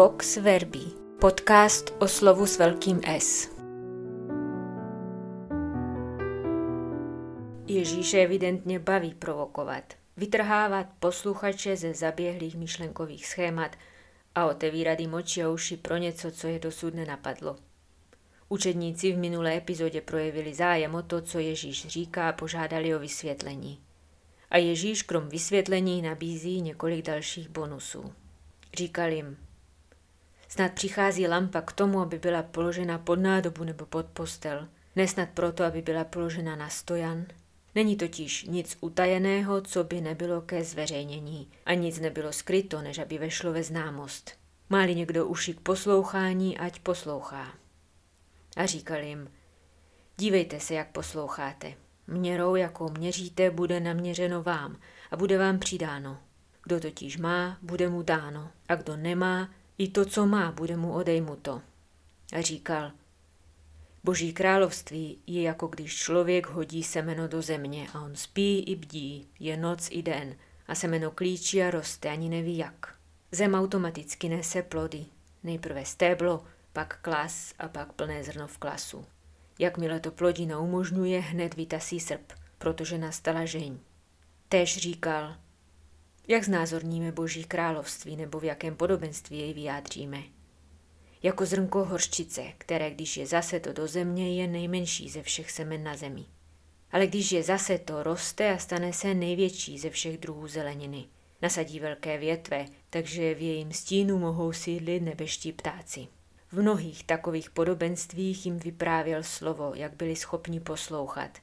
Vox Verbi, podcast o slovu s velkým S. Ježíše evidentně baví provokovat, vytrhávat posluchače ze zaběhlých myšlenkových schémat a otevírat jim oči a uši pro něco, co je dosud nenapadlo. Učedníci v minulé epizodě projevili zájem o to, co Ježíš říká a požádali o vysvětlení. A Ježíš krom vysvětlení nabízí několik dalších bonusů. Říkal jim, snad přichází lampa k tomu, aby byla položena pod nádobu nebo pod postel, nesnad proto, aby byla položena na stojan. Není totiž nic utajeného, co by nebylo ke zveřejnění a nic nebylo skryto, než aby vešlo ve známost. Máli někdo uši k poslouchání, ať poslouchá. A říkal jim, dívejte se, jak posloucháte. Měrou, jakou měříte, bude naměřeno vám a bude vám přidáno. Kdo totiž má, bude mu dáno, a kdo nemá, i to, co má, bude mu odejmuto. A říkal, Boží království je jako když člověk hodí semeno do země a on spí i bdí, je noc i den a semeno klíčí a roste, ani neví jak. Zem automaticky nese plody, nejprve stéblo, pak klas a pak plné zrno v klasu. Jakmile to plodina umožňuje, hned vytasí srp, protože nastala žeň. Též říkal, jak znázorníme Boží království nebo v jakém podobenství jej vyjádříme. Jako zrnko horčice, které když je zase to do země, je nejmenší ze všech semen na zemi. Ale když je zase to, roste a stane se největší ze všech druhů zeleniny. Nasadí velké větve, takže v jejím stínu mohou sídlit nebeští ptáci. V mnohých takových podobenstvích jim vyprávěl slovo, jak byli schopni poslouchat.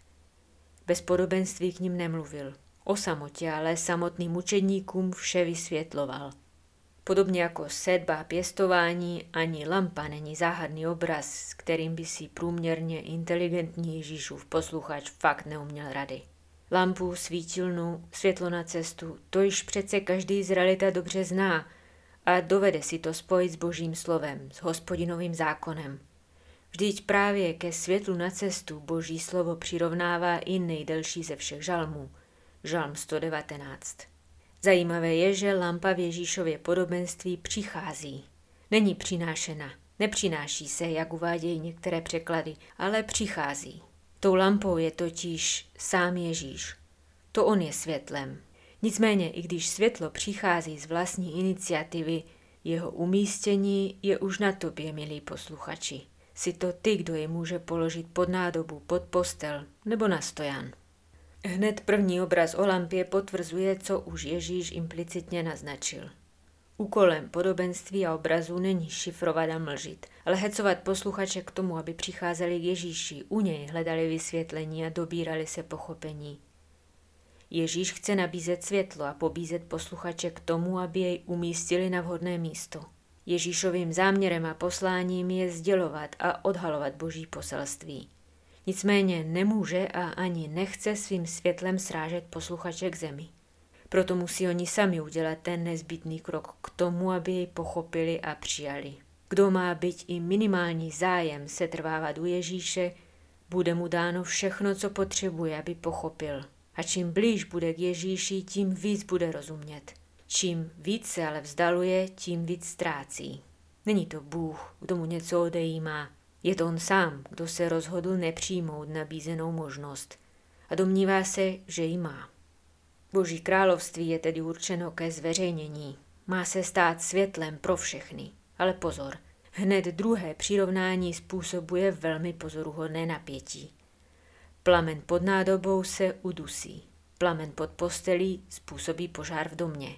Bez podobenství k ním nemluvil. O samotě, ale samotným učedníkům vše vysvětloval. Podobně jako sedba pěstování, ani lampa není záhadný obraz, s kterým by si průměrně inteligentní Ježíšův posluchač fakt neuměl rady. Lampu, svítilnu, světlo na cestu, to již přece každý z realita dobře zná a dovede si to spojit s božím slovem, s hospodinovým zákonem. Vždyť právě ke světlu na cestu boží slovo přirovnává i nejdelší ze všech žalmů, žalm 119. Zajímavé je, že lampa v Ježíšově podobenství přichází. Není přinášena, nepřináší se, jak uvádějí některé překlady, ale přichází. Tou lampou je totiž sám Ježíš. To on je světlem. Nicméně, i když světlo přichází z vlastní iniciativy, jeho umístění je už na tobě, milí posluchači. Si to ty, kdo je může položit pod nádobu, pod postel nebo na stojan. Hned první obraz o lampě potvrzuje, co už Ježíš implicitně naznačil. Úkolem podobenství a obrazů není šifrovat a mlžit, ale hecovat posluchače k tomu, aby přicházeli k Ježíši, u něj hledali vysvětlení a dobírali se pochopení. Ježíš chce nabízet světlo a pobízet posluchače k tomu, aby jej umístili na vhodné místo. Ježíšovým záměrem a posláním je sdělovat a odhalovat boží poselství. Nicméně nemůže a ani nechce svým světlem srážet posluchače k zemi. Proto musí oni sami udělat ten nezbytný krok k tomu, aby jej pochopili a přijali. Kdo má být i minimální zájem se trvávat u Ježíše, bude mu dáno všechno, co potřebuje, aby pochopil. A čím blíž bude k Ježíši, tím víc bude rozumět. Čím víc se ale vzdaluje, tím víc ztrácí. Není to Bůh, kdo mu něco odejímá, je to on sám, kdo se rozhodl nepřijmout nabízenou možnost a domnívá se, že ji má. Boží království je tedy určeno ke zveřejnění. Má se stát světlem pro všechny. Ale pozor, hned druhé přirovnání způsobuje velmi pozoruhodné napětí. Plamen pod nádobou se udusí. Plamen pod postelí způsobí požár v domě.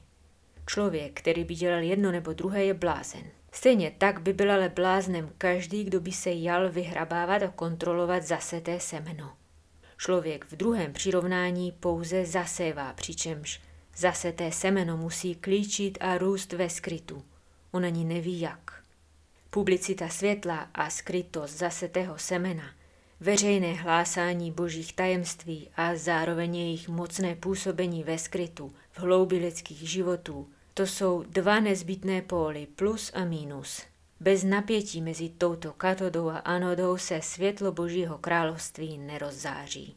Člověk, který by dělal jedno nebo druhé, je blázen. Stejně tak by byl ale bláznem každý, kdo by se jal vyhrabávat a kontrolovat zaseté semeno. Člověk v druhém přirovnání pouze zasévá, přičemž zaseté semeno musí klíčit a růst ve skrytu. On ani neví jak. Publicita světla a skrytost zasetého semena, veřejné hlásání božích tajemství a zároveň jejich mocné působení ve skrytu v hloubi lidských životů – to jsou dva nezbytné póly, plus a mínus. Bez napětí mezi touto katodou a anodou se světlo Božího království nerozzáří.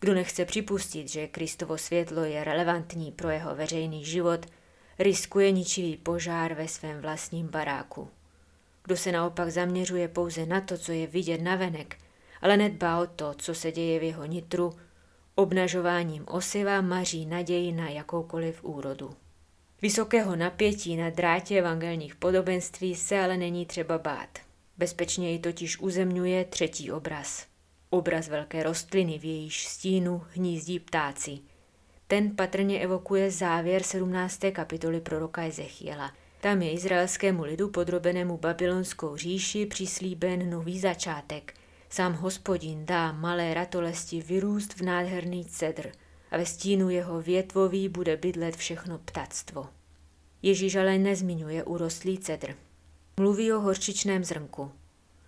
Kdo nechce připustit, že Kristovo světlo je relevantní pro jeho veřejný život, riskuje ničivý požár ve svém vlastním baráku. Kdo se naopak zaměřuje pouze na to, co je vidět navenek, ale nedbá o to, co se děje v jeho nitru, obnažováním osiva maří naději na jakoukoliv úrodu. Vysokého napětí na drátě evangelních podobenství se ale není třeba bát. Bezpečně ji totiž uzemňuje třetí obraz. Obraz velké rostliny, v jejíž stínu hnízdí ptáci. Ten patrně evokuje závěr 17. kapitoly proroka Ezechiela. Tam je izraelskému lidu podrobenému babylonskou říši přislíben nový začátek. Sám hospodin dá malé ratolesti vyrůst v nádherný cedr a ve stínu jeho větvový bude bydlet všechno ptactvo. Ježíš ale nezmiňuje urostlý cedr. Mluví o horčičném zrnku.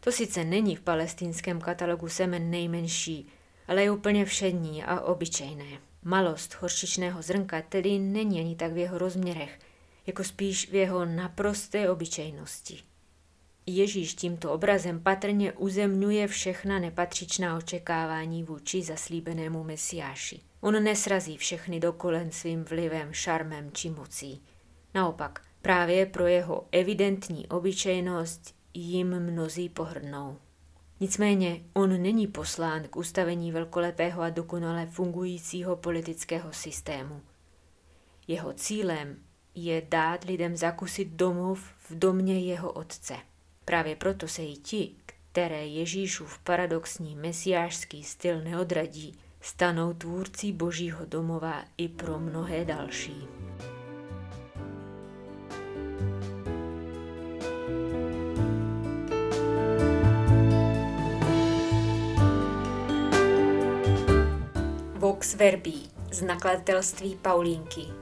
To sice není v palestinském katalogu semen nejmenší, ale je úplně všední a obyčejné. Malost horčičného zrnka tedy není ani tak v jeho rozměrech, jako spíš v jeho naprosté obyčejnosti. Ježíš tímto obrazem patrně uzemňuje všechna nepatřičná očekávání vůči zaslíbenému mesiáši. On nesrazí všechny do kolen svým vlivem, šarmem či mocí. Naopak, právě pro jeho evidentní obyčejnost jim mnozí pohrnou. Nicméně on není poslán k ustavení velkolepého a dokonale fungujícího politického systému. Jeho cílem je dát lidem zakusit domov v domě jeho otce. Právě proto se i ti, které Ježíšův paradoxní mesiářský styl neodradí, stanou tvůrcí božího domova i pro mnohé další. Vox Verbi z nakladatelství Paulínky